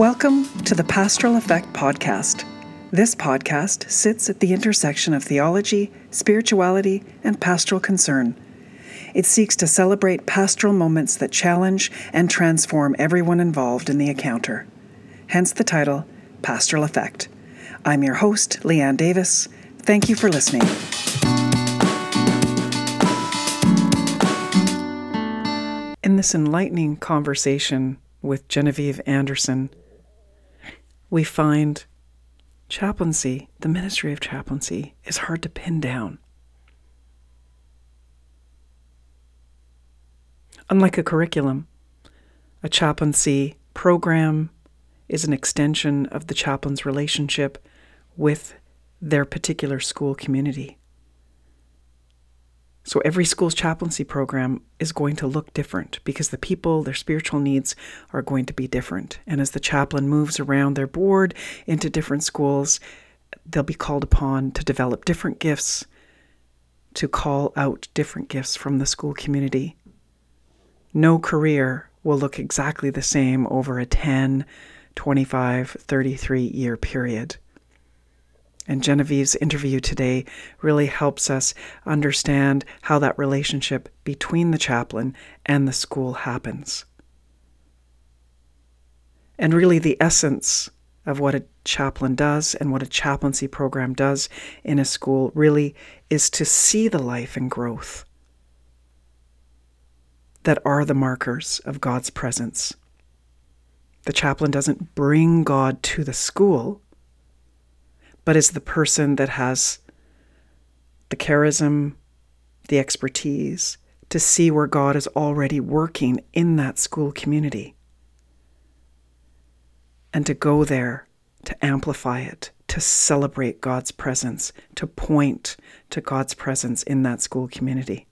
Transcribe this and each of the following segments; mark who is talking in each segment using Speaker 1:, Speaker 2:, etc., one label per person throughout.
Speaker 1: Welcome to the Pastoral Effect Podcast. This podcast sits at the intersection of theology, spirituality, and pastoral concern. It seeks to celebrate pastoral moments that challenge and transform everyone involved in the encounter. Hence the title, Pastoral Effect. I'm your host, Leanne Davis. Thank you for listening. In this enlightening conversation with Genevieve Anderson, we find chaplaincy, the ministry of chaplaincy, is hard to pin down. Unlike a curriculum, a chaplaincy program is an extension of the chaplain's relationship with their particular school community. So every school's chaplaincy program is going to look different because the people, their spiritual needs are going to be different. And as the chaplain moves around their board into different schools, they'll be called upon to develop different gifts, to call out different gifts from the school community. No career will look exactly the same over a 10, 25, 33 year period. And Genevieve's interview today really helps us understand how that relationship between the chaplain and the school happens. And really, the essence of what a chaplain does and what a chaplaincy program does in a school really is to see the life and growth that are the markers of God's presence. The chaplain doesn't bring God to the school but is the person that has the charism, the expertise to see where God is already working in that school community. And to go there, to amplify it, to celebrate God's presence, to point to God's presence in that school community.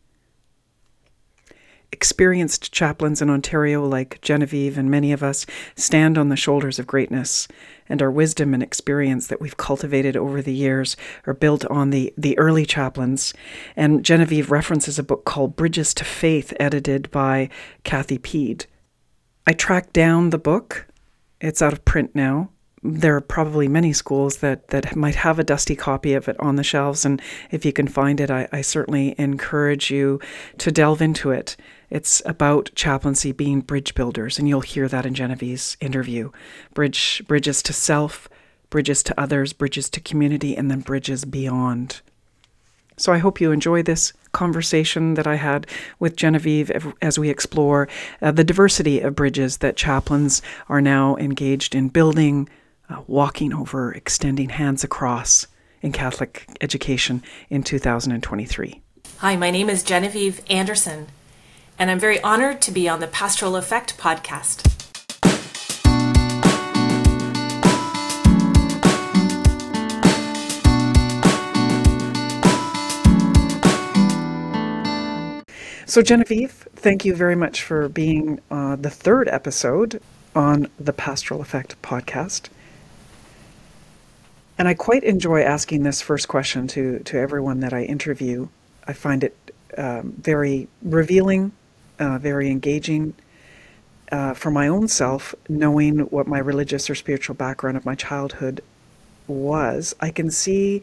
Speaker 1: Experienced chaplains in Ontario, like Genevieve and many of us, stand on the shoulders of greatness, and our wisdom and experience that we've cultivated over the years are built on the, the early chaplains. And Genevieve references a book called Bridges to Faith, edited by Kathy Peed. I tracked down the book, it's out of print now, there are probably many schools that, that might have a dusty copy of it on the shelves. And if you can find it, I, I certainly encourage you to delve into it. It's about chaplaincy being bridge builders, and you'll hear that in Genevieve's interview. Bridge bridges to self, bridges to others, bridges to community, and then bridges beyond. So I hope you enjoy this conversation that I had with Genevieve as we explore uh, the diversity of bridges that chaplains are now engaged in building, uh, walking over, extending hands across in Catholic education in 2023.
Speaker 2: Hi, my name is Genevieve Anderson and I'm very honored to be on the Pastoral Effect podcast.
Speaker 1: So, Genevieve, thank you very much for being uh, the third episode on the Pastoral Effect podcast. And I quite enjoy asking this first question to, to everyone that I interview. I find it um, very revealing uh, very engaging uh, for my own self, knowing what my religious or spiritual background of my childhood was. I can see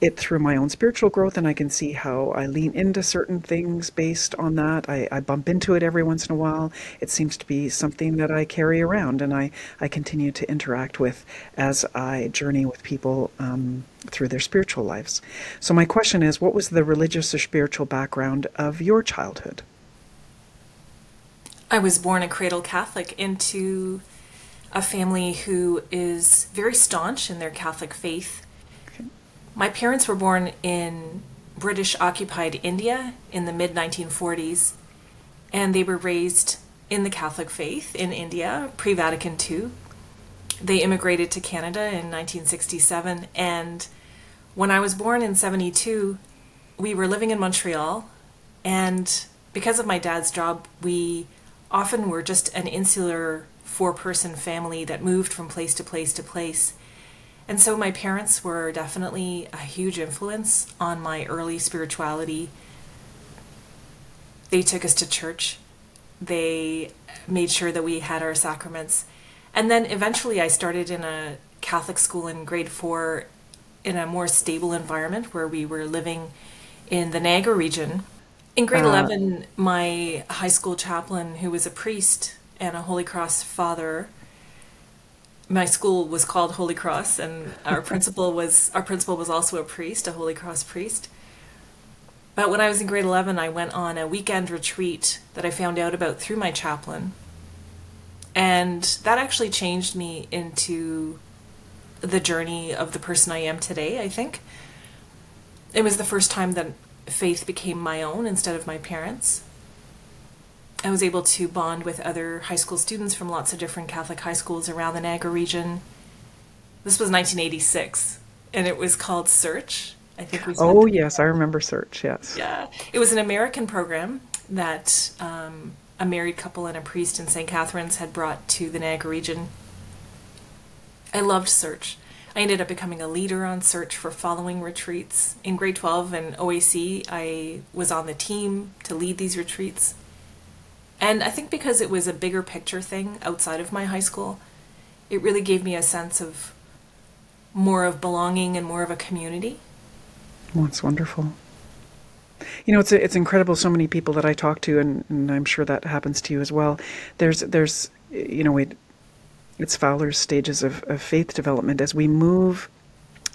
Speaker 1: it through my own spiritual growth and I can see how I lean into certain things based on that. I, I, bump into it every once in a while. It seems to be something that I carry around and I, I continue to interact with as I journey with people um, through their spiritual lives. So, my question is what was the religious or spiritual background of your childhood?
Speaker 2: I was born a cradle Catholic into a family who is very staunch in their Catholic faith. Okay. My parents were born in British occupied India in the mid 1940s, and they were raised in the Catholic faith in India pre Vatican II. They immigrated to Canada in 1967, and when I was born in 72, we were living in Montreal, and because of my dad's job, we often we're just an insular four person family that moved from place to place to place. And so my parents were definitely a huge influence on my early spirituality. They took us to church. They made sure that we had our sacraments. And then eventually I started in a Catholic school in grade four in a more stable environment where we were living in the Niagara region. In grade uh, 11, my high school chaplain, who was a priest and a Holy Cross father, my school was called Holy Cross, and our principal was our principal was also a priest, a Holy Cross priest. But when I was in grade 11, I went on a weekend retreat that I found out about through my chaplain. And that actually changed me into the journey of the person I am today, I think. It was the first time that faith became my own instead of my parents. I was able to bond with other high school students from lots of different Catholic high schools around the Niagara region. This was 1986, and it was called Search.
Speaker 1: I think we. Oh yes, I remember Search. Yes.
Speaker 2: Yeah, it was an American program that um, a married couple and a priest in St. Catharines had brought to the Niagara region. I loved Search. I ended up becoming a leader on Search for following retreats. In grade 12 and OAC, I was on the team to lead these retreats. And I think because it was a bigger picture thing outside of my high school, it really gave me a sense of more of belonging and more of a community.
Speaker 1: Well, that's wonderful. You know, it's it's incredible. So many people that I talk to, and, and I'm sure that happens to you as well. There's there's you know it, it's Fowler's stages of, of faith development as we move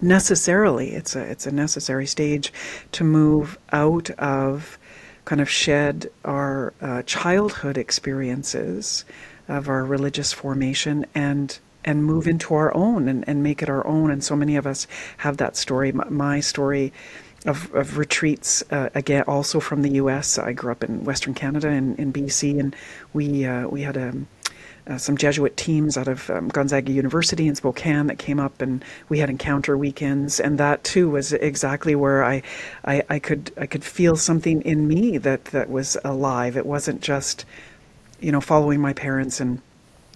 Speaker 1: necessarily. It's a it's a necessary stage to move out of kind of shed our uh, childhood experiences of our religious formation and and move into our own and, and make it our own. And so many of us have that story. My, my story of, of retreats, uh, again, also from the U.S. I grew up in Western Canada in, in BC, and we uh, we had a uh, some Jesuit teams out of um, Gonzaga University in Spokane that came up, and we had encounter weekends, and that too was exactly where I, I, I could I could feel something in me that that was alive. It wasn't just, you know, following my parents and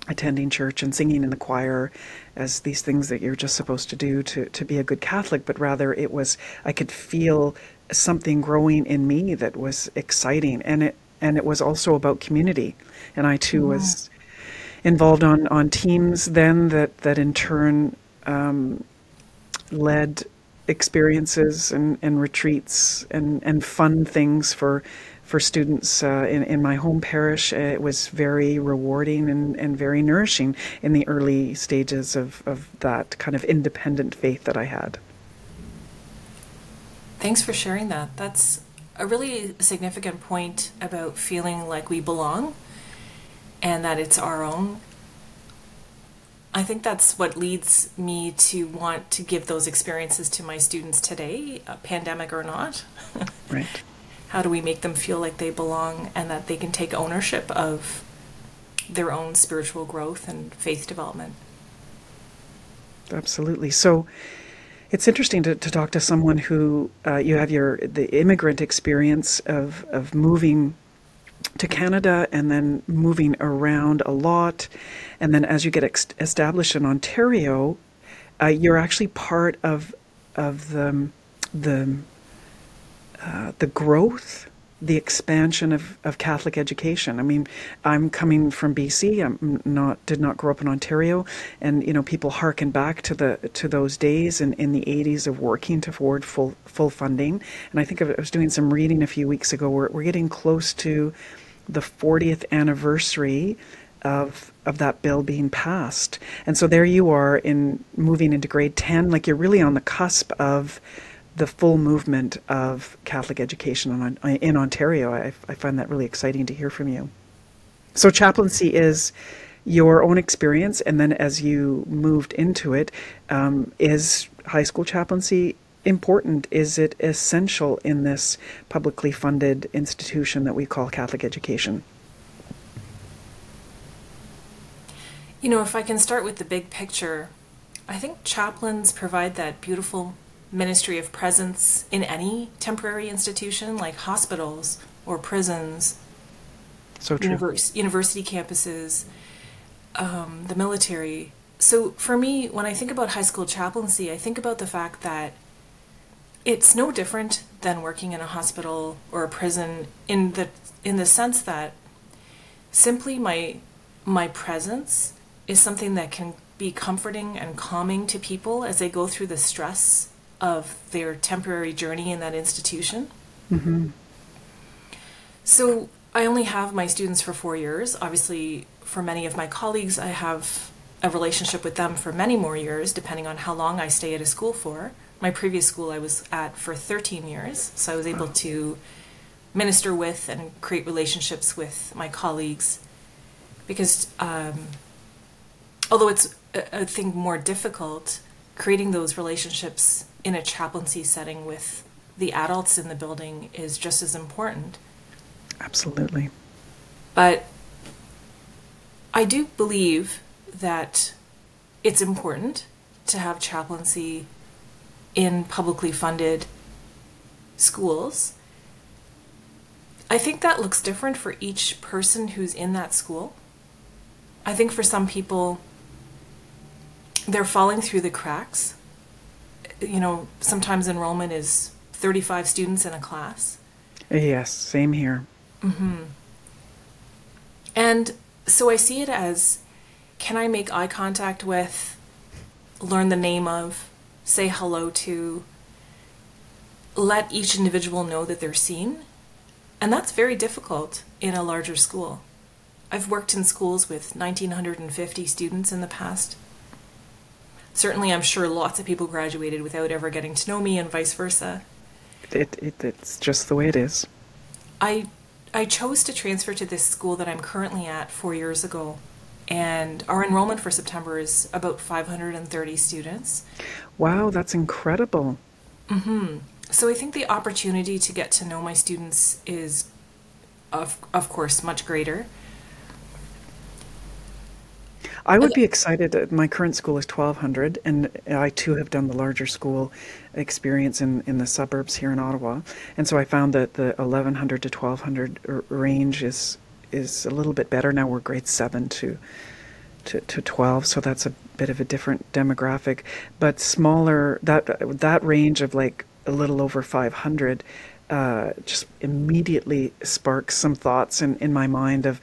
Speaker 1: attending church and singing in the choir as these things that you're just supposed to do to to be a good Catholic, but rather it was I could feel something growing in me that was exciting, and it and it was also about community, and I too yeah. was involved on, on teams then that, that in turn um, led experiences and, and retreats and, and fun things for for students uh, in, in my home parish. It was very rewarding and, and very nourishing in the early stages of, of that kind of independent faith that I had.
Speaker 2: Thanks for sharing that. That's a really significant point about feeling like we belong and that it's our own. I think that's what leads me to want to give those experiences to my students today, uh, pandemic or not.
Speaker 1: right.
Speaker 2: How do we make them feel like they belong and that they can take ownership of their own spiritual growth and faith development?
Speaker 1: Absolutely. So it's interesting to, to talk to someone who uh, you have your the immigrant experience of of moving to Canada and then moving around a lot. And then as you get ex- established in Ontario, uh, you're actually part of of the the uh, the growth, the expansion of, of Catholic education. I mean, I'm coming from BC. I'm not did not grow up in Ontario, and you know people harken back to the to those days in, in the 80s of working toward full full funding. And I think I was doing some reading a few weeks ago. We're we're getting close to the 40th anniversary of of that bill being passed. And so there you are in moving into grade 10 like you're really on the cusp of the full movement of Catholic education in, Ontario. I, I find that really exciting to hear from you. So chaplaincy is your own experience, and then as you moved into it, um, is high school chaplaincy important is it essential in this publicly funded institution that we call Catholic education?
Speaker 2: You know, if I can start with the big picture, I think chaplains provide that beautiful ministry of presence in any temporary institution like hospitals or prisons,
Speaker 1: so true.
Speaker 2: Univers- university campuses, um, the military. So for me, when I think about high school chaplaincy, I think about the fact that it's no different than working in a hospital or a prison in the in the sense that simply my my presence is something that can be comforting and calming to people as they go through the stress of their temporary journey in that institution. Mm-hmm. So I only have my students for four years. Obviously, for many of my colleagues, I have a relationship with them for many more years, depending on how long I stay at a school for. My previous school I was at for 13 years, so I was able to minister with and create relationships with my colleagues. Because um, although it's, I think, more difficult, creating those relationships in a chaplaincy setting with the adults in the building is just as important.
Speaker 1: Absolutely.
Speaker 2: But I do believe that it's important to have chaplaincy in publicly funded schools. I think that looks different for each person who's in that school. I think for some people, they're falling through the cracks. You know, sometimes enrollment is 35 students in a class.
Speaker 1: Yes, same here.
Speaker 2: Mm-hmm. And so I see it as can I make eye contact with, learn the name of, say hello to, let each individual know that they're seen? And that's very difficult in a larger school. I've worked in schools with 1,950 students in the past. Certainly, I'm sure lots of people graduated without ever getting to know me, and vice versa.
Speaker 1: It, it, it's just the way it is.
Speaker 2: I, I chose to transfer to this school that I'm currently at four years ago and our enrollment for September is about 530 students.
Speaker 1: Wow, that's incredible.
Speaker 2: Mm-hmm. So I think the opportunity to get to know my students is, of, of course, much greater.
Speaker 1: I would be excited. My current school is 1200, and I too have done the larger school experience in, in the suburbs here in Ottawa. And so I found that the 1100 to 1200 range is is a little bit better now. We're grade seven to, to to twelve, so that's a bit of a different demographic. But smaller that that range of like a little over five hundred. Uh, just immediately sparks some thoughts in, in my mind of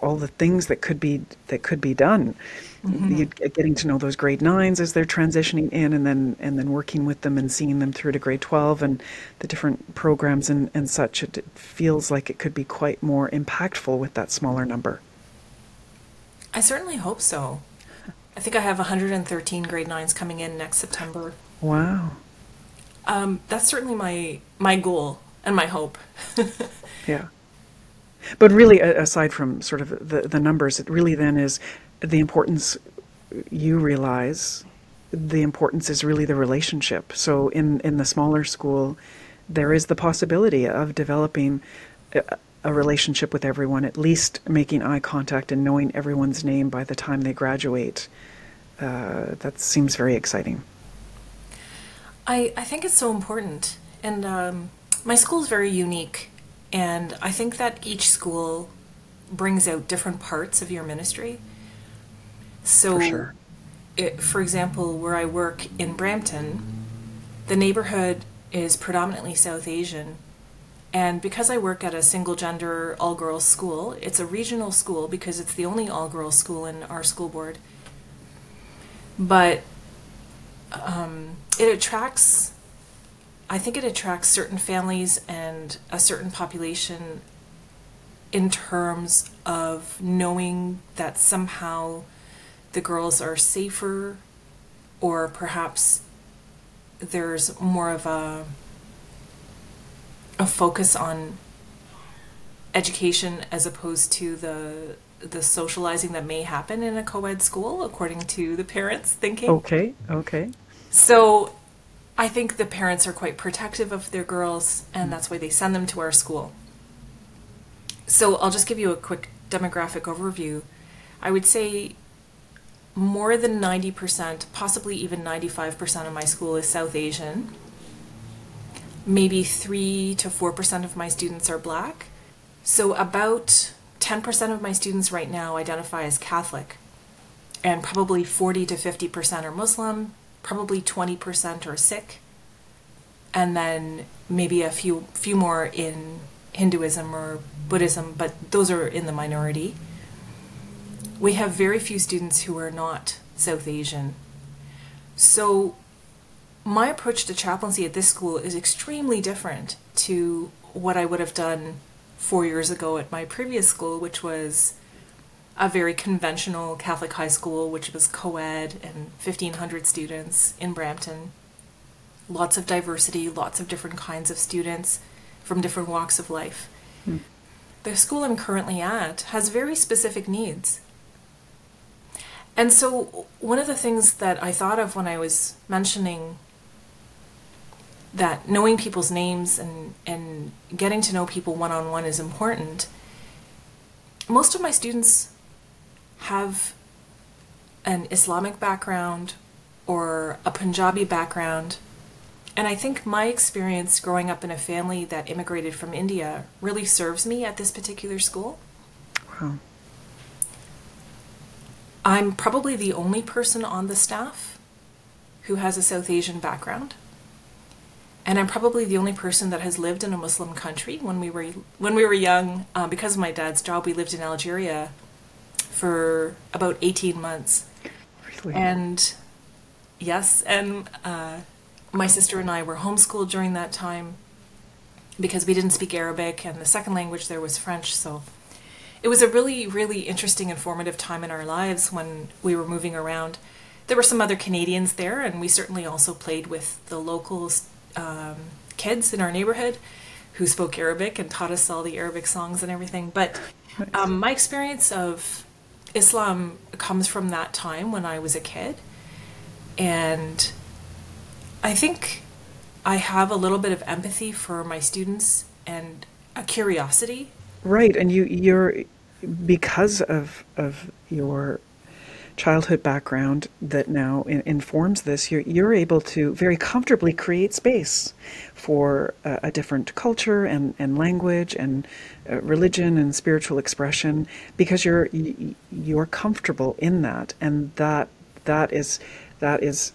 Speaker 1: all the things that could be that could be done mm-hmm. getting to know those grade nines as they're transitioning in, and then and then working with them and seeing them through to grade twelve and the different programs and and such. It, it feels like it could be quite more impactful with that smaller number.
Speaker 2: I certainly hope so. I think I have 113 grade nines coming in next September.
Speaker 1: Wow.
Speaker 2: Um, that's certainly my my goal and my hope.
Speaker 1: yeah. But really, aside from sort of the, the numbers, it really then is the importance you realize the importance is really the relationship. So in in the smaller school, there is the possibility of developing a, a, relationship with everyone, at least making eye contact and knowing everyone's name by the time they graduate. Uh, that seems very exciting.
Speaker 2: I I think it's so important, and um, my school is very unique, and I think that each school brings out different parts of your ministry. So, for, sure. it, for example, where I work in Brampton, the neighborhood is predominantly South Asian. And because I work at a single gender all girls school, it's a regional school because it's the only all girls school in our school board. But um, it attracts, I think it attracts certain families and a certain population in terms of knowing that somehow the girls are safer or perhaps there's more of a a focus on education as opposed to the the socializing that may happen in a co-ed school according to the parents thinking.
Speaker 1: Okay okay.
Speaker 2: So i think the parents are quite protective of their girls and mm. that's why they send them to our school so i'll just give you a quick demographic overview i would say more than 90%, possibly even 95% of my school is South Asian. Maybe 3 to 4% of my students are black. So about 10% of my students right now identify as Catholic. And probably 40 to 50% are Muslim, probably 20% are Sikh. And then maybe a few few more in Hinduism or Buddhism, but those are in the minority. we have very few students who are not South Asian. So my approach to chaplaincy at this school is extremely different to what I would have done four years ago at my previous school, which was a very conventional Catholic high school, which was co ed and 1,500 students in Brampton. Lots of diversity, lots of different kinds of students from different walks of life. Hmm. The school I'm currently at has very specific needs. And so, one of the things that I thought of when I was mentioning that knowing people's names and, and getting to know people one on one is important, most of my students have an Islamic background or a Punjabi background. And I think my experience growing up in a family that immigrated from India really serves me at this particular school. Wow. I'm probably the only person on the staff who has a South Asian background. And I'm probably the only person that has lived in a Muslim country. When we were when we were young, uh, because of my dad's job, we lived in Algeria for about 18 months. Really? And yes, and uh, my sister and I were homeschooled during that time because we didn't speak Arabic, and the second language there was French. So it was a really, really interesting and formative time in our lives when we were moving around. There were some other Canadians there, and we certainly also played with the locals um, kids in our neighborhood who spoke Arabic and taught us all the Arabic songs and everything. But um, my experience of Islam comes from that time when I was a kid. And I think I have a little bit of empathy for my students and a curiosity.
Speaker 1: Right, and you you're because of of your childhood background that now in, informs this, you're, you're able to very comfortably create space for a, a different culture and, and language and Uh, religion and spiritual expression because you're you're comfortable in that, and that that is that is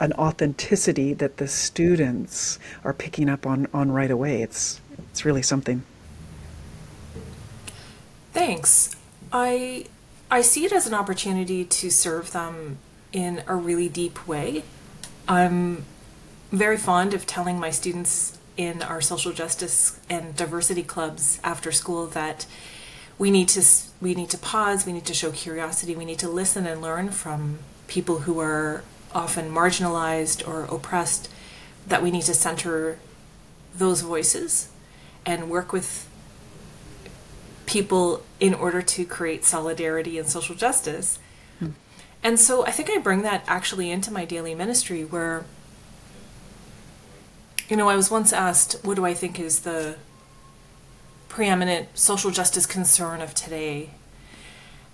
Speaker 1: an authenticity that the students are picking up on, on right away. It's it's really something.
Speaker 2: Thanks. I I see it as an opportunity to serve them in a really deep way. I'm very fond of telling my students in our social justice and diversity clubs after school that we need to we need to pause, we need to show curiosity, we need to listen and learn from people who are often marginalized or oppressed that we need to center those voices and work with people in order to create solidarity and social justice. Hmm. And so I think I bring that actually into my daily ministry where, you know, I was once asked, what do I think is the preeminent social justice concern of today?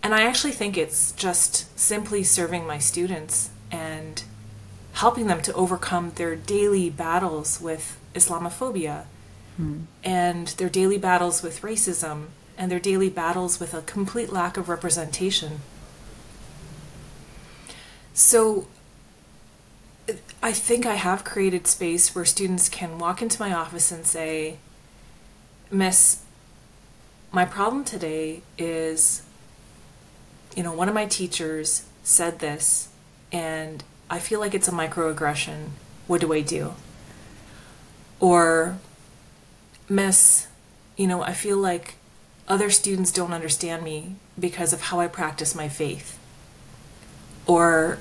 Speaker 2: And I actually think it's just simply serving my students and helping them to overcome their daily battles with Islamophobia hmm. and their daily battles with racism and their daily battles with a complete lack of representation. So I think I have created space where students can walk into my office and say, Miss, my problem today is, you know, one of my teachers said this, and I feel like it's a microaggression. What do I do? Or, Miss, you know, I feel like other students don't understand me because of how I practice my faith. Or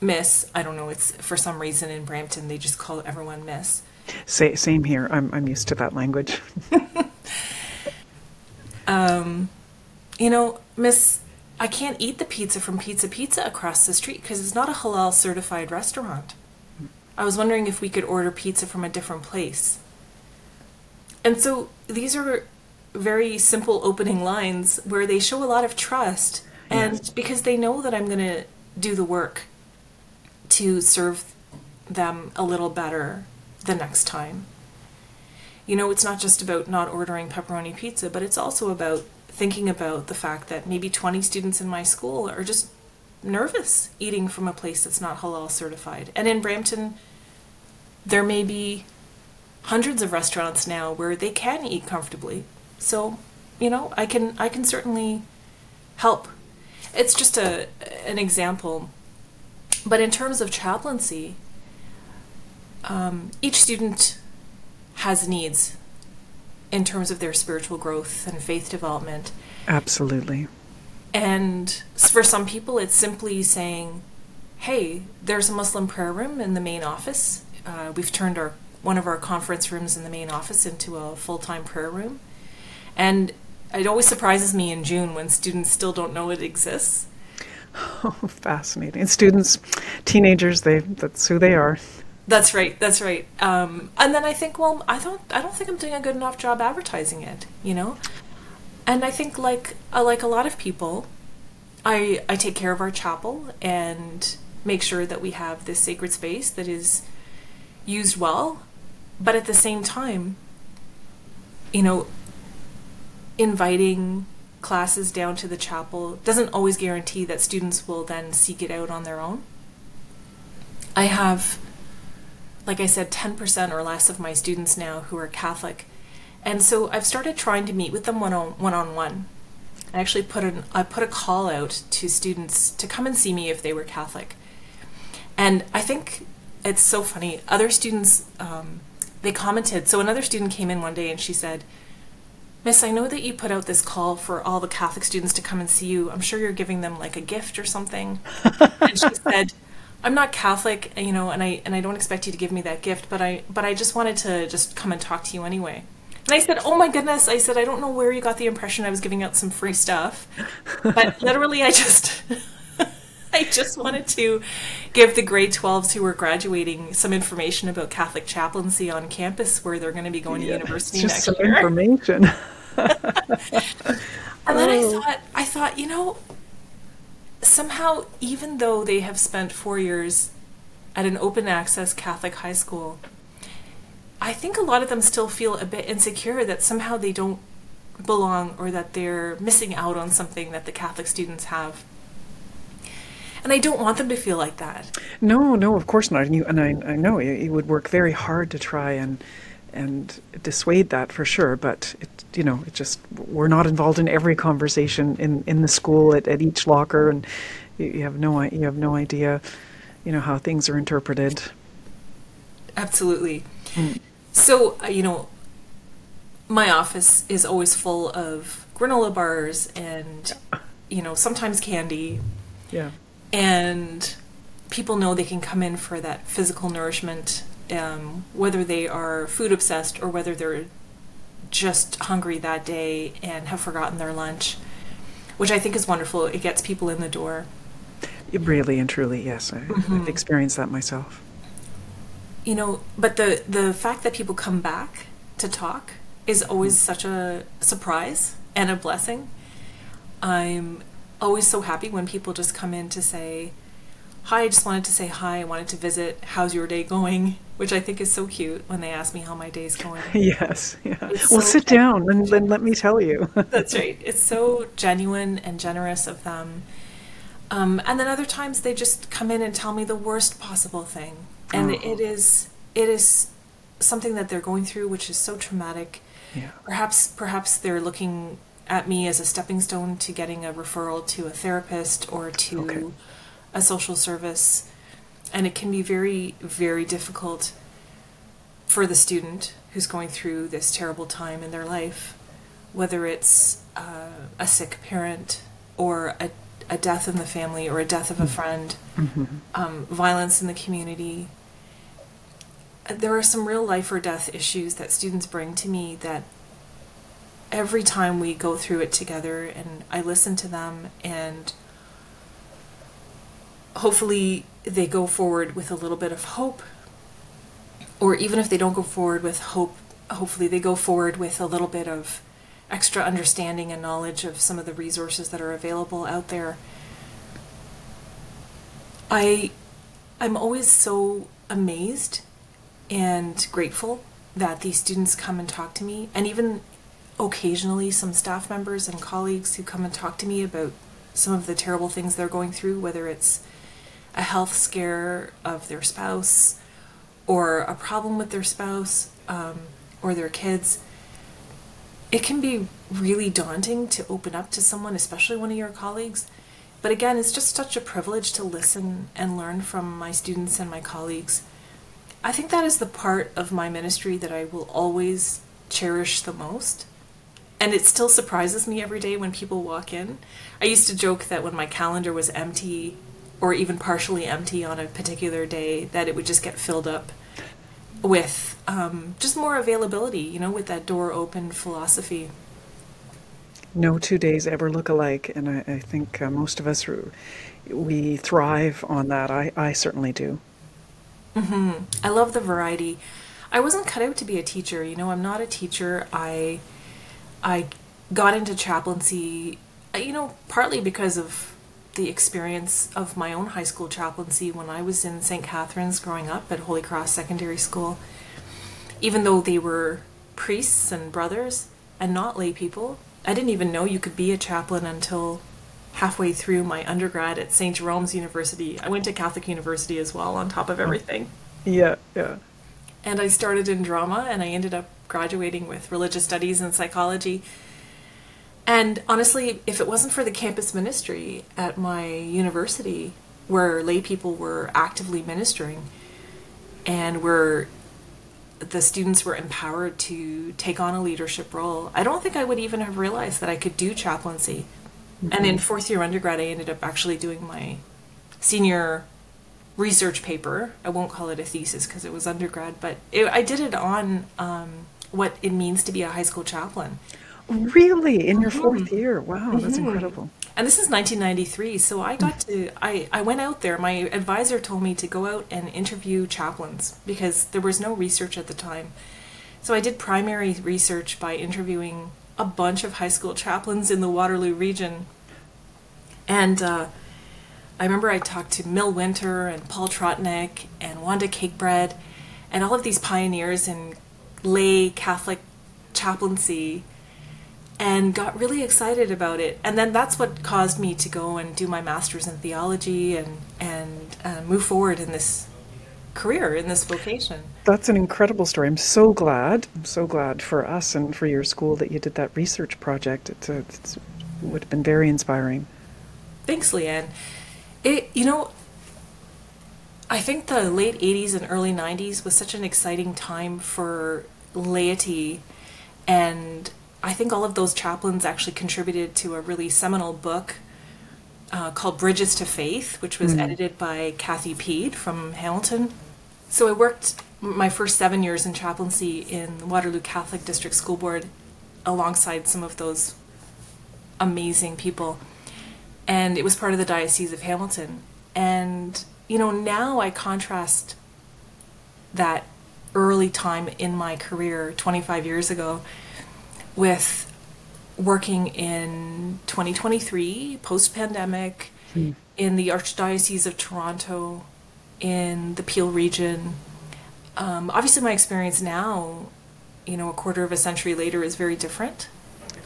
Speaker 2: Miss, I don't know, it's for some reason in Brampton they just call everyone Miss.
Speaker 1: Say, same here. I'm, I'm used to that language.
Speaker 2: um, you know, Miss, I can't eat the pizza from Pizza Pizza across the street because it's not a halal certified restaurant. I was wondering if we could order pizza from a different place. And so these are very simple opening lines where they show a lot of trust and yes. because they know that I'm going to do the work to serve them a little better the next time. You know, it's not just about not ordering pepperoni pizza, but it's also about thinking about the fact that maybe 20 students in my school are just nervous eating from a place that's not halal certified. And in Brampton, there may be hundreds of restaurants now where they can eat comfortably so, you know, I can I can certainly help. It's just a an example. But in terms of chaplaincy, um, each student has needs in terms of their spiritual growth and faith development.
Speaker 1: Absolutely.
Speaker 2: And for some people, it's simply saying, "Hey, there's a Muslim prayer room in the main office. Uh, we've turned our one of our conference rooms in the main office into a full time prayer room." And it always surprises me in June when students still don't know it exists.
Speaker 1: Fascinating! Students, teenagers, they—that's who they are.
Speaker 2: That's right. That's right. Um, and then I think, well, I don't, I don't think I'm doing a good enough job advertising it. You know, and I think like uh, like a lot of people, I I take care of our chapel and make sure that we have this sacred space that is used well, but at the same time, you know, inviting classes down to the chapel doesn't always guarantee that students will then seek it out on their own. I have like I said, 10% or less of my students now who are Catholic. And so I've started trying to meet with them one on one. On one. I actually put an I put a call out to students to come and see me if they were Catholic. And I think it's so funny. Other students, um, they commented. So another student came in one day and she said, Miss, I know that you put out this call for all the Catholic students to come and see you. I'm sure you're giving them like a gift or something. and she said, I'm not Catholic, you know, and I and I don't expect you to give me that gift, but I but I just wanted to just come and talk to you anyway. And I said, "Oh my goodness!" I said, "I don't know where you got the impression I was giving out some free stuff, but literally, I just." I just wanted to give the grade 12s who are graduating some information about Catholic chaplaincy on campus where they're going to be going yeah, to university
Speaker 1: just
Speaker 2: next
Speaker 1: some
Speaker 2: year.
Speaker 1: information.
Speaker 2: and then I oh. thought, I thought, you know, somehow, even though they have spent four years at an open access Catholic high school, I think a lot of them still feel a bit insecure that somehow they don't belong or that they're missing out on something that the Catholic students have. And I don't want them to feel like that.
Speaker 1: No, no, of course not. And you and I, I know you, you would work very hard to try and and dissuade that for sure. But it, you know, it just we're not involved in every conversation in, in the school at, at each locker, and you, you have no you have no idea, you know, how things are interpreted.
Speaker 2: Absolutely. Mm. So uh, you know, my office is always full of granola bars and you know sometimes candy.
Speaker 1: Yeah.
Speaker 2: And people know they can come in for that physical nourishment um, whether they are food obsessed or whether they're just hungry that day and have forgotten their lunch, which I think is wonderful. It gets people in the door.
Speaker 1: Really and truly, yes. I, mm-hmm. I've experienced that myself.
Speaker 2: You know, but the the fact that people come back to talk is always mm-hmm. such a surprise and a blessing. I'm always so happy when people just come in to say, Hi, I just wanted to say hi. I wanted to visit. How's your day going? Which I think is so cute when they ask me how my day's going.
Speaker 1: Yes, yeah. It's well, so sit down and then let me tell you.
Speaker 2: That's right. It's so genuine and generous of them. Um, and then other times they just come in and tell me the worst possible thing, and oh. it is it is something that they're going through, which is so traumatic.
Speaker 1: Yeah.
Speaker 2: Perhaps perhaps they're looking at me as a stepping stone to getting a referral to a therapist or to. Okay a social service, and it can be very, very difficult for the student who's going through this terrible time in their life, whether it's uh, a sick parent or a, a death in the family or a death of a friend, mm-hmm. um, violence in the community. There are some real life or death issues that students bring to me that every time we go through it together and I listen to them and hopefully they go forward with a little bit of hope. Or even if they don't go forward with hope hopefully they go forward with a little bit of extra understanding and knowledge of some of the resources that are available out there. I i'm always so amazed and grateful that these students come and talk to me. And even occasionally some staff members and colleagues who come and talk to me about some of the terrible things they're going through whether it's a health scare of their spouse or a problem with their spouse um, or their kids. it can be really daunting to open up to someone, especially one of your colleagues. But again, it's just such a privilege to listen and learn from my students and my colleagues. I think that is the part of my ministry that I will always cherish the most. And it still surprises me every day when people walk in. I used to joke that when my calendar was empty or even partially empty on a particular day, that it would just get filled up with um, just more availability, you know, with that door open philosophy.
Speaker 1: No two days ever look alike, and I, I think uh, most of us we thrive on that. I, I certainly do.
Speaker 2: Mm-hmm. I love the variety. I wasn't cut out to be a teacher. You know, I'm not a teacher. I I got into chaplaincy, uh, you know, partly because of the experience of my own high school chaplaincy when I was in St. Catharines growing up at Holy Cross Secondary School. Even though they were priests and brothers and not lay people, I didn't even know you could be a chaplain until halfway through my undergrad at St. Jerome's University. I went to Catholic University as well, on top of everything.
Speaker 1: Yeah, yeah.
Speaker 2: And I started in drama and I ended up graduating with religious studies and psychology and honestly, if it wasn't for the campus ministry at my university, where lay people were actively ministering, and where the students were empowered to take on a leadership role, I don't think I would even have realized that I could do chaplaincy. Mm-hmm. And in fourth year undergrad, I ended up actually doing my senior research paper. I won't call it a thesis because it was undergrad, but it, I did it on um, what it means to be a high school chaplain.
Speaker 1: Really? In your 4th mm-hmm. year? Wow, that's mm-hmm. incredible.
Speaker 2: And this is 1993, so I got to I I went out there. My advisor told me to go out and interview chaplains because there was no research at the time. So I did primary research by interviewing a bunch of high school chaplains in the Waterloo region. And uh, I remember I talked to Mill Winter and Paul Trotnick and Wanda Cakebread and all of these pioneers in lay Catholic chaplaincy and got really excited about it. And then that's what caused me to go and do my master's in theology and and uh, move forward in this career in this vocation.
Speaker 1: That's an incredible story. I'm so glad. I'm so glad for us and for your school that you did that research project. It's, a, it's it would have been very inspiring.
Speaker 2: Thanks, Leanne. It you know. I think the late 80s and early 90s was such an exciting time for laity and I think all of those chaplains actually contributed to a really seminal book uh, called Bridges to Faith, which was mm. edited by Kathy Peed from Hamilton. So I worked my first seven years in chaplaincy in Waterloo Catholic District School Board alongside some of those amazing people. And it was part of the Diocese of Hamilton. And, you know, now I contrast that early time in my career 25 years ago with working in 2023, post pandemic, mm. in the Archdiocese of Toronto, in the Peel region. Um, obviously, my experience now, you know, a quarter of a century later, is very different.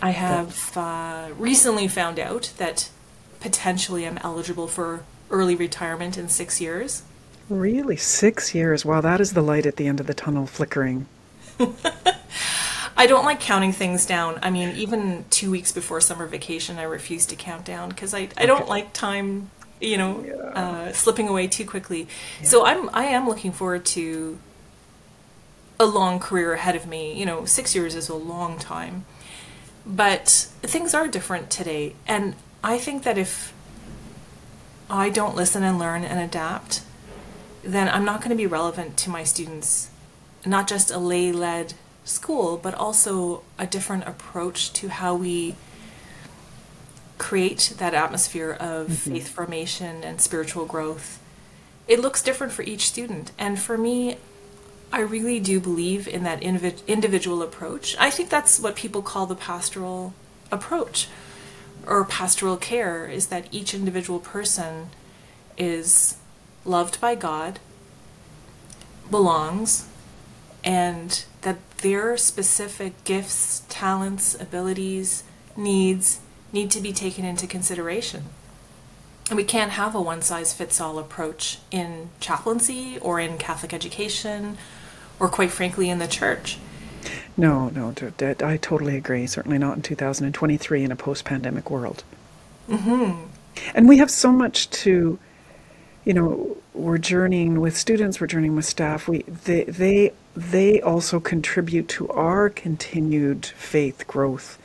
Speaker 2: I have uh, recently found out that potentially I'm eligible for early retirement in six years.
Speaker 1: Really? Six years? Wow, that is the light at the end of the tunnel flickering.
Speaker 2: I don't like counting things down. I mean, even two weeks before summer vacation, I refuse to count down because I, I don't like time, you know, yeah. uh, slipping away too quickly. Yeah. So I'm I am looking forward to a long career ahead of me. You know, six years is a long time, but things are different today, and I think that if I don't listen and learn and adapt, then I'm not going to be relevant to my students. Not just a lay led school, but also a different approach to how we create that atmosphere of mm-hmm. faith formation and spiritual growth. It looks different for each student. And for me, I really do believe in that individual approach. I think that's what people call the pastoral approach or pastoral care is that each individual person is loved by God, belongs, and that their specific gifts, talents, abilities, needs need to be taken into consideration. And we can't have a one size fits all approach in chaplaincy or in Catholic education or, quite frankly, in the church.
Speaker 1: No, no, I totally agree. Certainly not in 2023 in a post pandemic world.
Speaker 2: Mm-hmm.
Speaker 1: And we have so much to, you know, we're journeying with students, we're journeying with staff. We, they, they, they also contribute to our continued faith growth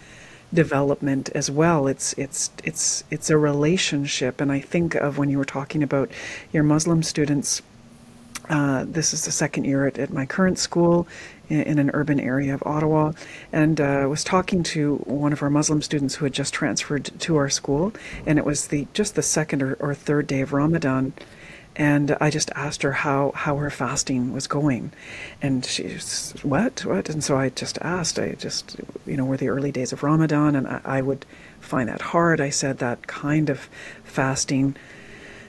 Speaker 1: development as well. It's it's it's it's a relationship, and I think of when you were talking about your Muslim students. Uh, this is the second year at, at my current school in, an urban area of Ottawa, and uh, was talking to one of our Muslim students who had just transferred to our school, and it was the just the second or, or third day of Ramadan, and I just asked her how how her fasting was going, and she said, what what, and so I just asked. I just you know were the early days of Ramadan, and I, I would find that hard. I said that kind of fasting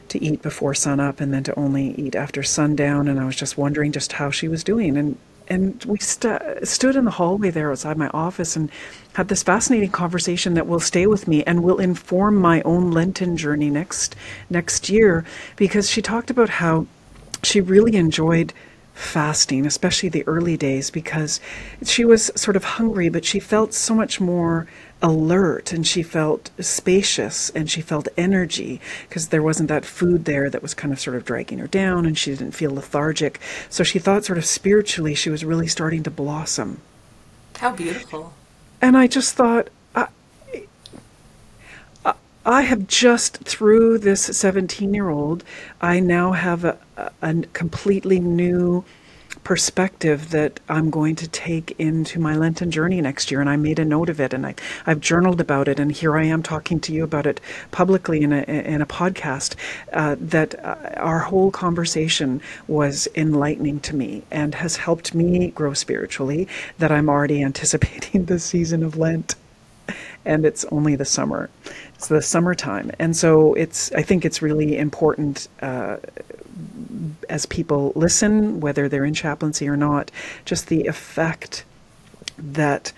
Speaker 1: to eat before sunup and then to only eat after sundown, and I was just wondering just how she was doing, and and we st- stood in the hallway there outside my office and had this fascinating conversation that will stay with me and will inform my own Lenten journey next next year because she talked about how she really enjoyed fasting, especially the early days, because she was sort of hungry, but she felt so much more alert and she felt spacious and she felt energy because there wasn't that food there that was kind of sort of dragging her down and she didn't feel lethargic. So she thought sort of spiritually she was really starting to blossom.
Speaker 2: How beautiful.
Speaker 1: And I just thought, I, I have just, through this 17 year old, I now have a, a completely new perspective that I'm going to take into my Lenten journey next year. And I made a note of it and I, I've journaled about it. And here I am talking to you about it publicly in a, in a podcast. Uh, that uh, our whole conversation was enlightening to me and has helped me grow spiritually. That I'm already anticipating the season of Lent. And it's only the summer. It's the summertime. And so it's, I think it's really important. Uh, as people listen, whether they're in chaplaincy or not, just the effect that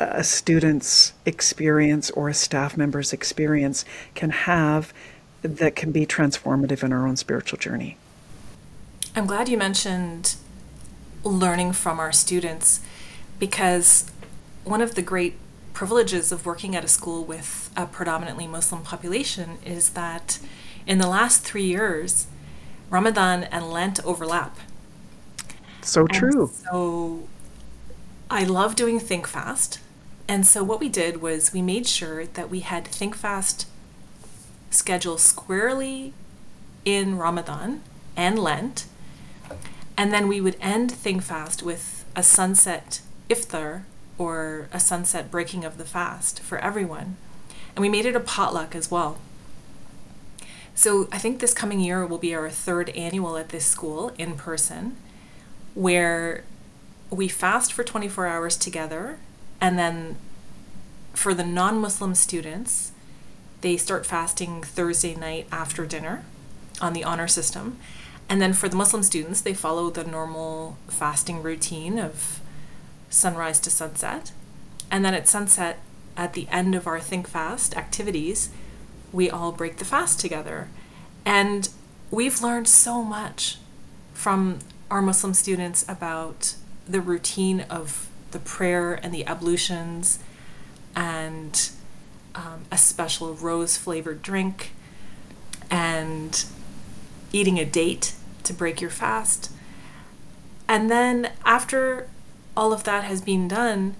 Speaker 1: a student's experience or a staff member's experience can have that can be transformative in our own spiritual journey.
Speaker 2: I'm glad you mentioned learning from our students because one of the great privileges of working at a school with a predominantly Muslim population is that in the last three years, Ramadan and Lent overlap.
Speaker 1: So true.
Speaker 2: And so I love doing Think Fast. And so what we did was we made sure that we had Think Fast schedule squarely in Ramadan and Lent. And then we would end Think Fast with a sunset iftar or a sunset breaking of the fast for everyone. And we made it a potluck as well. So I think this coming year will be our third annual at this school in person, where we fast for 24 hours together. And then for the non Muslim students, they start fasting Thursday night after dinner on the honor system. And then for the Muslim students, they follow the normal fasting routine of sunrise to sunset. And then at sunset, at the end of our Think Fast activities, we all break the fast together. And we've learned so much from our Muslim students about the routine of the prayer and the ablutions and um, a special rose flavored drink and eating a date to break your fast. And then after all of that has been done,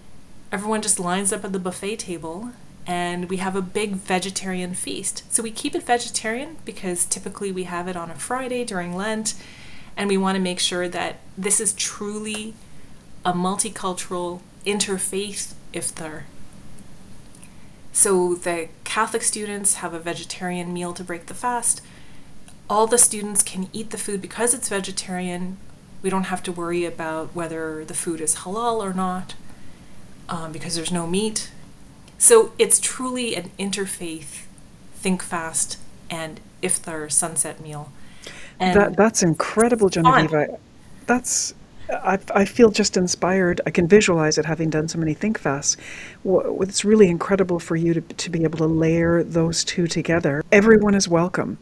Speaker 2: everyone just lines up at the buffet table and we have a big vegetarian feast. So we keep it vegetarian because typically we have it on a Friday during Lent, and we want to make sure that this is truly a multicultural interfaith iftar. So the Catholic students have a vegetarian meal to break the fast. All the students can eat the food because it's vegetarian. We don't have to worry about whether the food is halal or not um, because there's no meat so it's truly an interfaith think fast and iftar sunset meal.
Speaker 1: And that that's incredible, Genevieve. I, that's I, I feel just inspired. I can visualize it having done so many think fasts. It's really incredible for you to, to be able to layer those two together. Everyone is welcome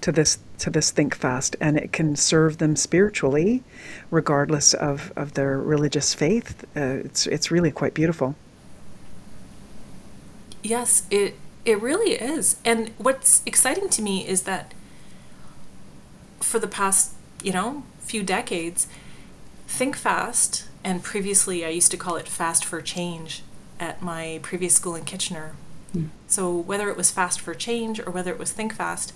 Speaker 1: to this to this think fast and it can serve them spiritually regardless of, of their religious faith uh, it's it's really quite beautiful
Speaker 2: yes it it really is and what's exciting to me is that for the past you know few decades think fast and previously i used to call it fast for change at my previous school in kitchener mm. so whether it was fast for change or whether it was think fast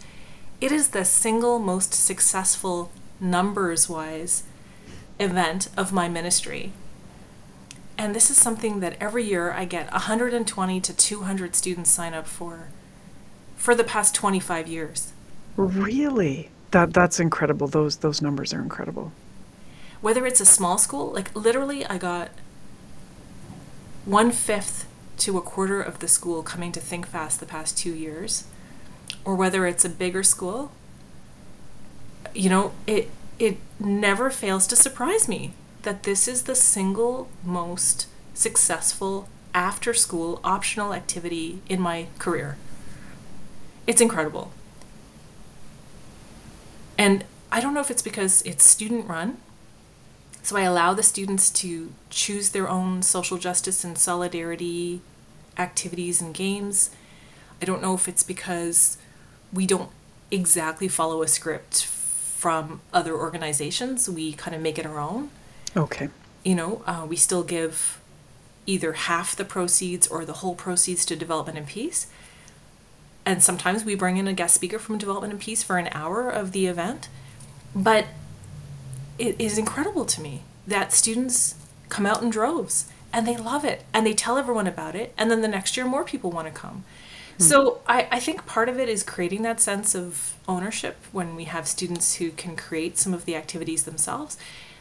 Speaker 2: it is the single most successful numbers wise event of my ministry. And this is something that every year I get 120 to 200 students sign up for for the past 25 years.
Speaker 1: Really? That that's incredible. Those those numbers are incredible.
Speaker 2: Whether it's a small school, like literally I got one fifth to a quarter of the school coming to Think Fast the past two years or whether it's a bigger school, you know, it it never fails to surprise me that this is the single most successful after school optional activity in my career. It's incredible. And I don't know if it's because it's student run. So I allow the students to choose their own social justice and solidarity activities and games. I don't know if it's because we don't exactly follow a script from other organizations. We kind of make it our own.
Speaker 1: Okay.
Speaker 2: You know, uh, we still give either half the proceeds or the whole proceeds to Development and Peace. And sometimes we bring in a guest speaker from Development and Peace for an hour of the event. But it is incredible to me that students come out in droves and they love it and they tell everyone about it. And then the next year, more people want to come. Hmm. So I, I think part of it is creating that sense of ownership when we have students who can create some of the activities themselves.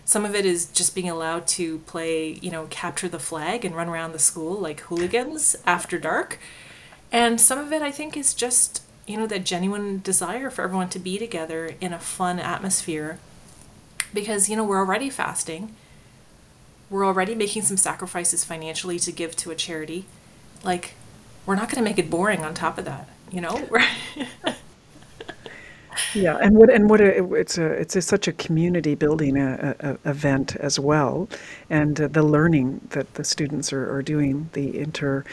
Speaker 2: Some of it is just being allowed to play, you know, capture the flag and run around the school like hooligans after dark. And some of it, I think, is just, you know, that genuine desire for everyone to be together in a fun atmosphere. Because, you know, we're already fasting, we're already making some sacrifices financially to give to a charity. Like, we're not going to make it boring on top of that, you know?
Speaker 1: yeah, and what and what a, it's a it's a, such a community building a, a, event as well, and uh, the learning that the students are, are doing the inter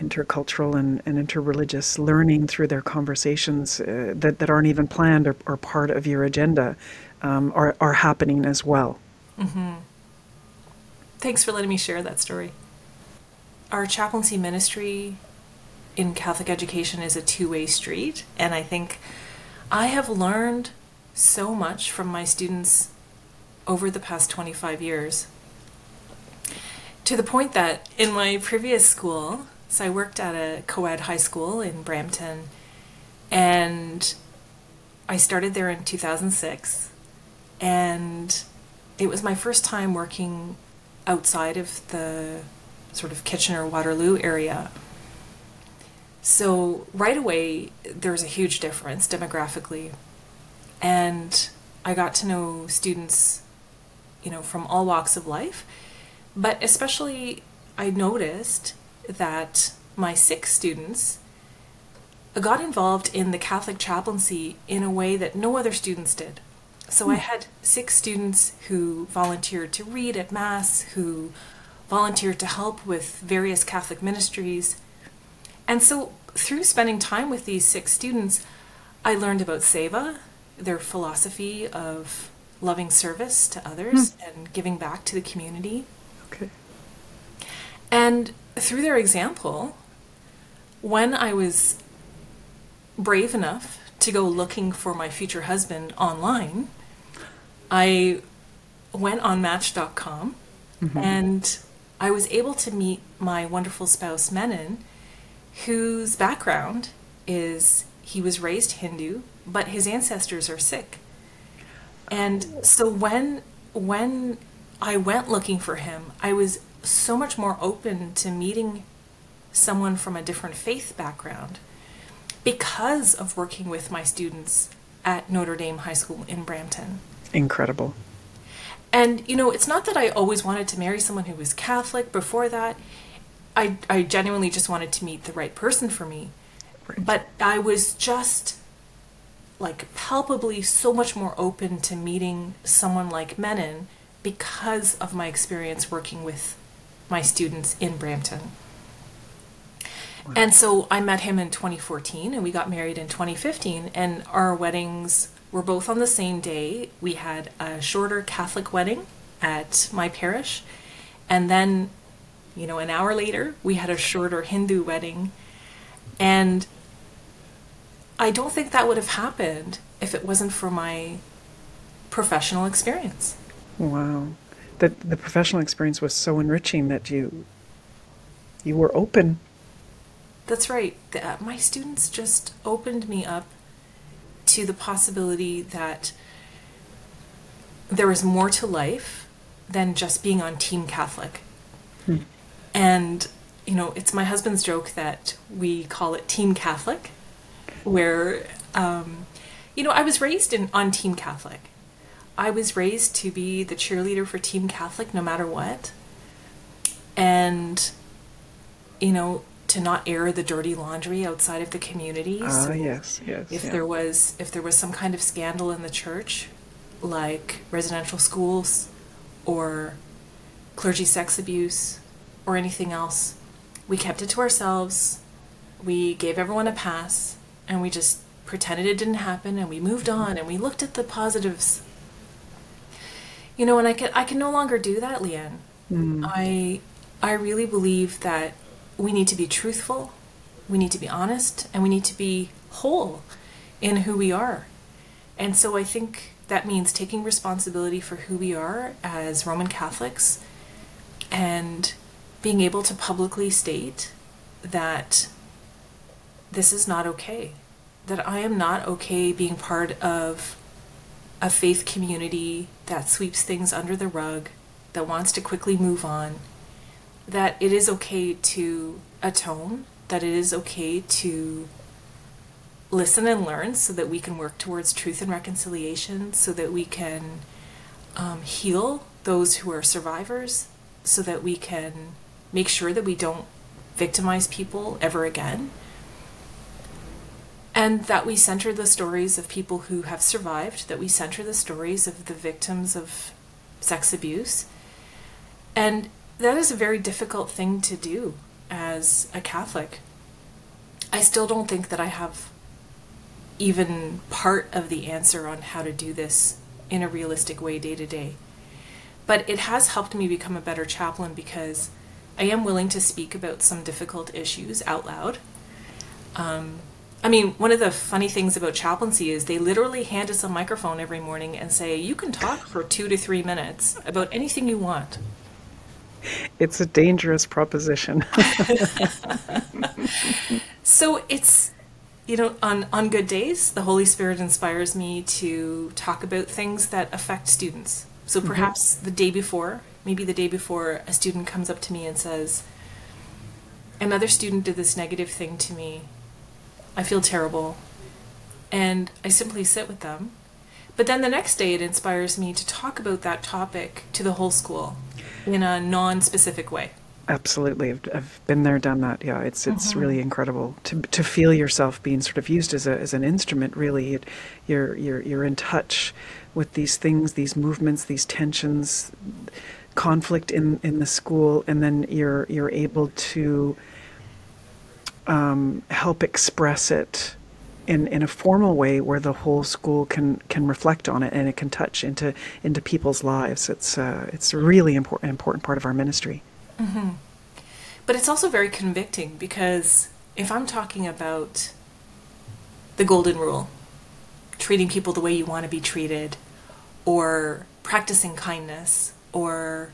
Speaker 1: intercultural and, and interreligious learning through their conversations uh, that, that aren't even planned or, or part of your agenda um, are, are happening as well.
Speaker 2: Mm-hmm. Thanks for letting me share that story. Our chaplaincy ministry in Catholic education is a two way street. And I think I have learned so much from my students over the past 25 years to the point that in my previous school, so I worked at a co ed high school in Brampton, and I started there in 2006. And it was my first time working outside of the sort of Kitchener Waterloo area. So right away, there's a huge difference demographically. And I got to know students, you know, from all walks of life. But especially, I noticed that my Sikh students got involved in the Catholic chaplaincy in a way that no other students did. So hmm. I had Sikh students who volunteered to read at Mass, who volunteered to help with various Catholic ministries, and so through spending time with these Sikh students, I learned about Seva, their philosophy of loving service to others hmm. and giving back to the community.
Speaker 1: Okay.
Speaker 2: And through their example, when I was brave enough to go looking for my future husband online, I went on Match.com mm-hmm. and I was able to meet my wonderful spouse, Menon, whose background is he was raised Hindu, but his ancestors are Sikh. And oh. so when when I went looking for him, I was so much more open to meeting someone from a different faith background because of working with my students at Notre Dame High School in Brampton.
Speaker 1: Incredible.
Speaker 2: And you know, it's not that I always wanted to marry someone who was Catholic before that. I, I genuinely just wanted to meet the right person for me. Right. But I was just like palpably so much more open to meeting someone like Menon because of my experience working with my students in Brampton. Wow. And so I met him in 2014 and we got married in 2015 and our weddings were both on the same day. We had a shorter Catholic wedding at my parish and then you know an hour later we had a shorter Hindu wedding and I don't think that would have happened if it wasn't for my professional experience.
Speaker 1: Wow. The the professional experience was so enriching that you you were open.
Speaker 2: That's right. The, uh, my students just opened me up to the possibility that there is more to life than just being on Team Catholic. Hmm. And, you know, it's my husband's joke that we call it Team Catholic, where, um, you know, I was raised in on Team Catholic. I was raised to be the cheerleader for Team Catholic no matter what. And, you know, to not air the dirty laundry outside of the community.
Speaker 1: Ah, uh, yes, yes.
Speaker 2: If
Speaker 1: yeah.
Speaker 2: there was if there was some kind of scandal in the church, like residential schools or clergy sex abuse or anything else, we kept it to ourselves. We gave everyone a pass and we just pretended it didn't happen and we moved on and we looked at the positives you know, and I can I can no longer do that, Leanne. Mm. I I really believe that we need to be truthful, we need to be honest, and we need to be whole in who we are. And so I think that means taking responsibility for who we are as Roman Catholics and being able to publicly state that this is not okay. That I am not okay being part of a faith community that sweeps things under the rug, that wants to quickly move on, that it is okay to atone, that it is okay to listen and learn so that we can work towards truth and reconciliation, so that we can um, heal those who are survivors, so that we can make sure that we don't victimize people ever again and that we center the stories of people who have survived, that we center the stories of the victims of sex abuse. And that is a very difficult thing to do as a Catholic. I still don't think that I have even part of the answer on how to do this in a realistic way day to day. But it has helped me become a better chaplain because I am willing to speak about some difficult issues out loud. Um, I mean, one of the funny things about chaplaincy is they literally hand us a microphone every morning and say, you can talk for two to three minutes about anything you want.
Speaker 1: It's a dangerous proposition.
Speaker 2: so it's, you know, on, on good days, the Holy Spirit inspires me to talk about things that affect students. So mm-hmm. perhaps mm-hmm. the day before, maybe the day before, a student comes up to me and says, Another student did this negative thing to me I feel terrible. And I simply sit with them. But then the next day, it inspires me to talk about that topic to the whole school in a non specific way.
Speaker 1: Absolutely, I've, I've, been there, done that. Yeah, it's it's mm-hmm. really incredible to to feel yourself being sort of used as a as an instrument. Really, it, you're you're you're in touch with these things, these movements, these tensions, conflict in in the school, and then you're you're able to um, help express it in, in a formal way where the whole school can, can reflect on it and it can touch into into people's lives. It's uh, it's a really important important part of our ministry.
Speaker 2: Mm-hmm. But it's also very convicting because if I'm talking about the golden rule, treating people the way you want to be treated, or practicing kindness, or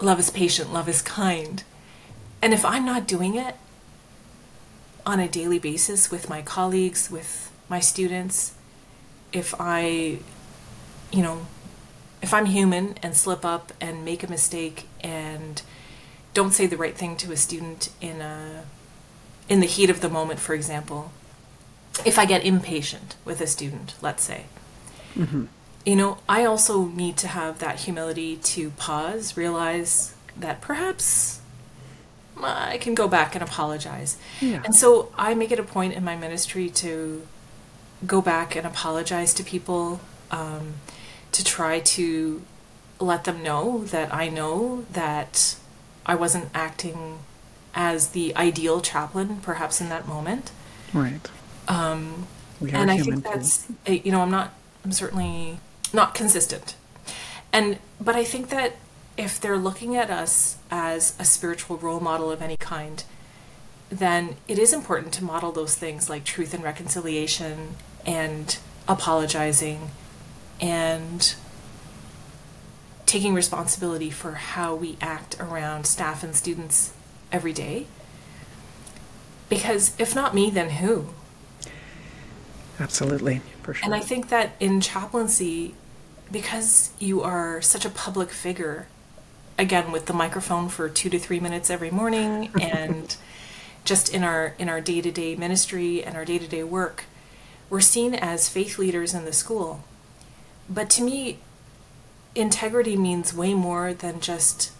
Speaker 2: love is patient, love is kind, and if I'm not doing it on a daily basis with my colleagues, with my students, if I, you know, if I'm human and slip up and make a mistake and don't say the right thing to a student in a in the heat of the moment, for example, if I get impatient with a student, let's say, mm-hmm. You know, I also need to have that humility to pause, realize that perhaps I can go back and apologize. Yeah. And so I make it a point in my ministry to go back and apologize to people, um, to try to let them know that I know that I wasn't acting as the ideal chaplain, perhaps in that moment.
Speaker 1: Right.
Speaker 2: Um, and I think that's uh, you know I'm not I'm certainly not consistent, and but I think that if they're looking at us as a spiritual role model of any kind, then it is important to model those things like truth and reconciliation and apologizing and taking responsibility for how we act around staff and students every day. Because if not me, then who?
Speaker 1: Absolutely, for sure.
Speaker 2: And I think that in chaplaincy, because you are such a public figure, again with the microphone for two to three minutes every morning, and just in our in our day to day ministry and our day to day work, we're seen as faith leaders in the school. But to me, integrity means way more than just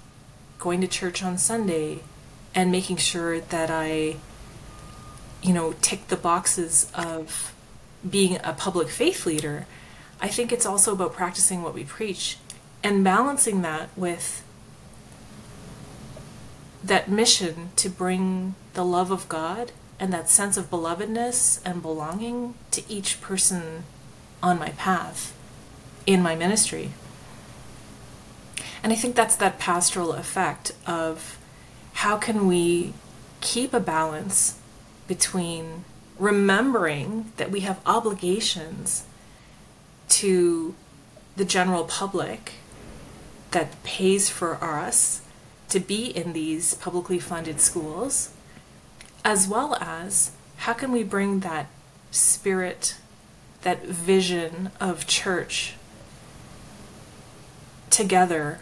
Speaker 2: going to church on Sunday and making sure that I, you know, tick the boxes of being a public faith leader, I think it's also about practicing what we preach and balancing that with that mission to bring the love of God and that sense of belovedness and belonging to each person on my path in my ministry. And I think that's that pastoral effect of how can we keep a balance between remembering that we have obligations to the general public that pays for us to be in these publicly funded schools, as well as how can we bring that spirit, that vision of church together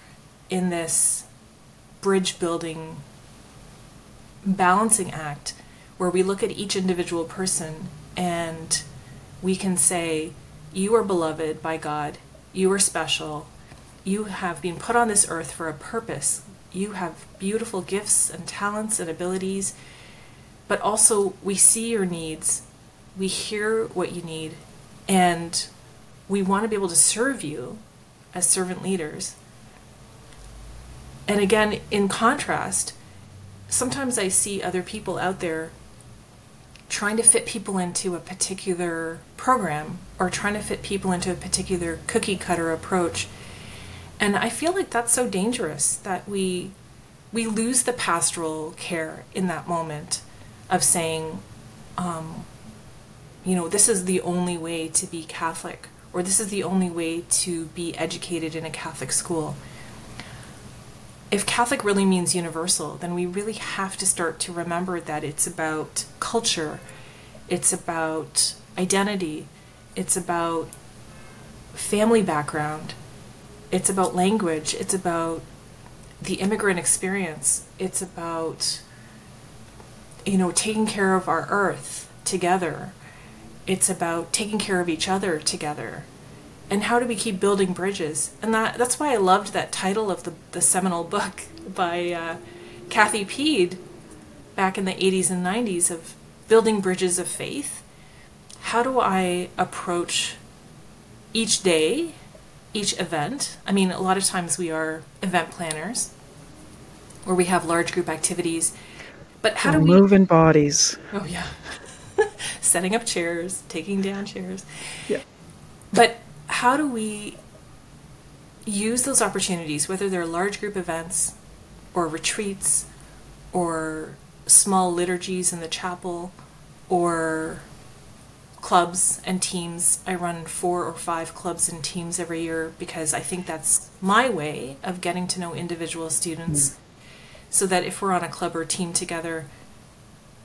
Speaker 2: in this bridge building balancing act where we look at each individual person and we can say, You are beloved by God, you are special, you have been put on this earth for a purpose, you have beautiful gifts and talents and abilities, but also we see your needs, we hear what you need, and we want to be able to serve you as servant leaders. And again, in contrast, sometimes I see other people out there trying to fit people into a particular program or trying to fit people into a particular cookie cutter approach. And I feel like that's so dangerous that we we lose the pastoral care in that moment of saying, um, you know, this is the only way to be Catholic, or this is the only way to be educated in a Catholic school if Catholic really means universal, then we really have to start to remember that it's about culture, it's about identity, it's about family background, it's about language, it's about the immigrant experience, it's about you know taking care of our earth together. It's about taking care of each other together and how do we keep building bridges? And that that's why I loved that title of the, the seminal book by uh, Kathy Peed back in the 80s and 90s of building bridges of faith. How do I approach each day, each event? I mean, a lot of times we are event planners or we have large group activities. But how do we
Speaker 1: move in bodies?
Speaker 2: Oh yeah. Setting up chairs, taking down chairs.
Speaker 1: Yeah.
Speaker 2: But how do we use those opportunities, whether they're large group events or retreats or small liturgies in the chapel or clubs and teams? I run four or five clubs and teams every year because I think that's my way of getting to know individual students. Mm. So that if we're on a club or team together,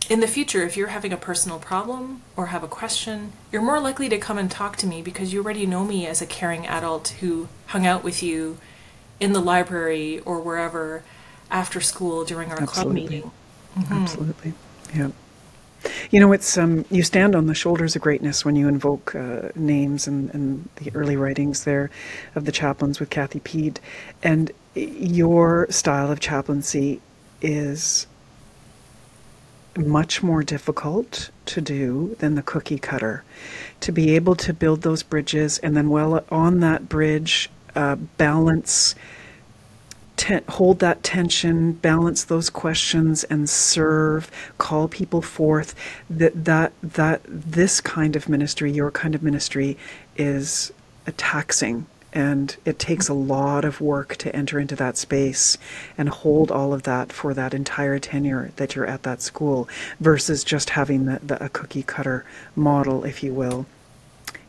Speaker 2: in the future, if you're having a personal problem or have a question, you're more likely to come and talk to me because you already know me as a caring adult who hung out with you in the library or wherever after school during our club
Speaker 1: Absolutely.
Speaker 2: meeting.
Speaker 1: Absolutely. Yeah. You know, it's um, you stand on the shoulders of greatness when you invoke uh, names and, and the early writings there of the chaplains with Kathy Peed, and your style of chaplaincy is much more difficult to do than the cookie cutter. To be able to build those bridges and then, well, on that bridge, uh, balance, te- hold that tension, balance those questions, and serve, call people forth. That that that this kind of ministry, your kind of ministry, is a taxing and it takes a lot of work to enter into that space and hold all of that for that entire tenure that you're at that school versus just having the, the a cookie cutter model if you will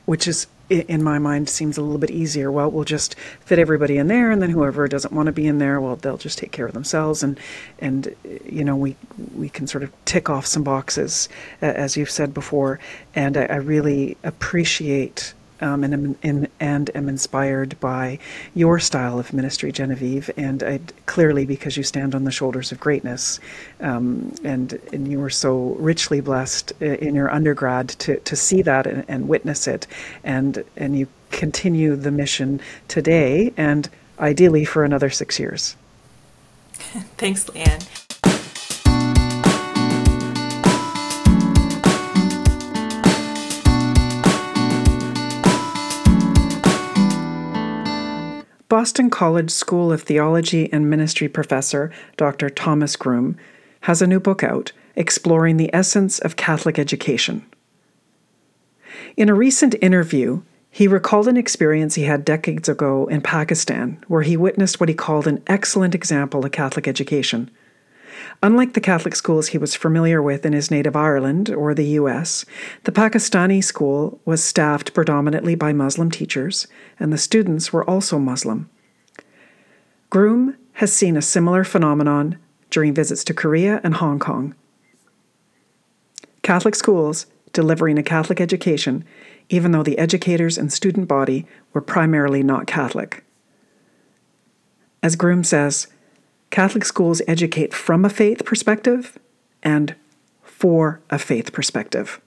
Speaker 1: which is in my mind seems a little bit easier. Well we'll just fit everybody in there and then whoever doesn't want to be in there well they'll just take care of themselves. And and you know we we can sort of tick off some boxes as you've said before. And I, I really appreciate um, and, am, in, and am inspired by your style of ministry, Genevieve, and I, clearly because you stand on the shoulders of greatness, um, and and you were so richly blessed in your undergrad to, to see that and, and witness it, and and you continue the mission today, and ideally for another six years.
Speaker 2: Thanks, Leanne.
Speaker 1: Boston College School of Theology and Ministry professor Dr. Thomas Groome has a new book out exploring the essence of Catholic education. In a recent interview, he recalled an experience he had decades ago in Pakistan where he witnessed what he called an excellent example of Catholic education. Unlike the Catholic schools he was familiar with in his native Ireland or the US, the Pakistani school was staffed predominantly by Muslim teachers, and the students were also Muslim. Groome has seen a similar phenomenon during visits to Korea and Hong Kong. Catholic schools delivering a Catholic education, even though the educators and student body were primarily not Catholic. As Groome says, Catholic schools educate from a faith perspective and for a faith perspective.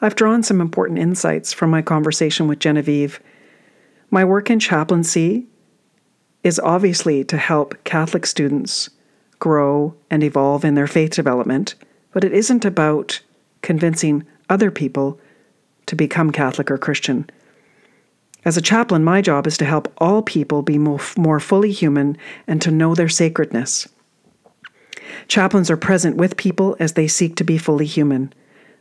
Speaker 1: I've drawn some important insights from my conversation with Genevieve. My work in chaplaincy is obviously to help Catholic students grow and evolve in their faith development, but it isn't about convincing other people to become Catholic or Christian. As a chaplain, my job is to help all people be more more fully human and to know their sacredness. Chaplains are present with people as they seek to be fully human.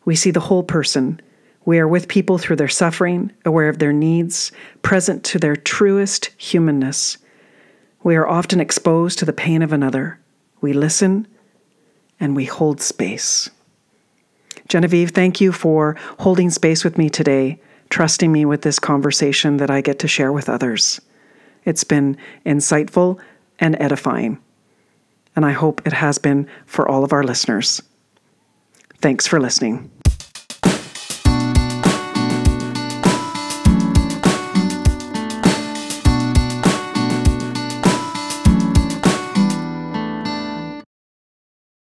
Speaker 1: We see the whole person. We are with people through their suffering, aware of their needs, present to their truest humanness. We are often exposed to the pain of another. We listen and we hold space. Genevieve, thank you for holding space with me today trusting me with this conversation that I get to share with others. It's been insightful and edifying, and I hope it has been for all of our listeners. Thanks for listening.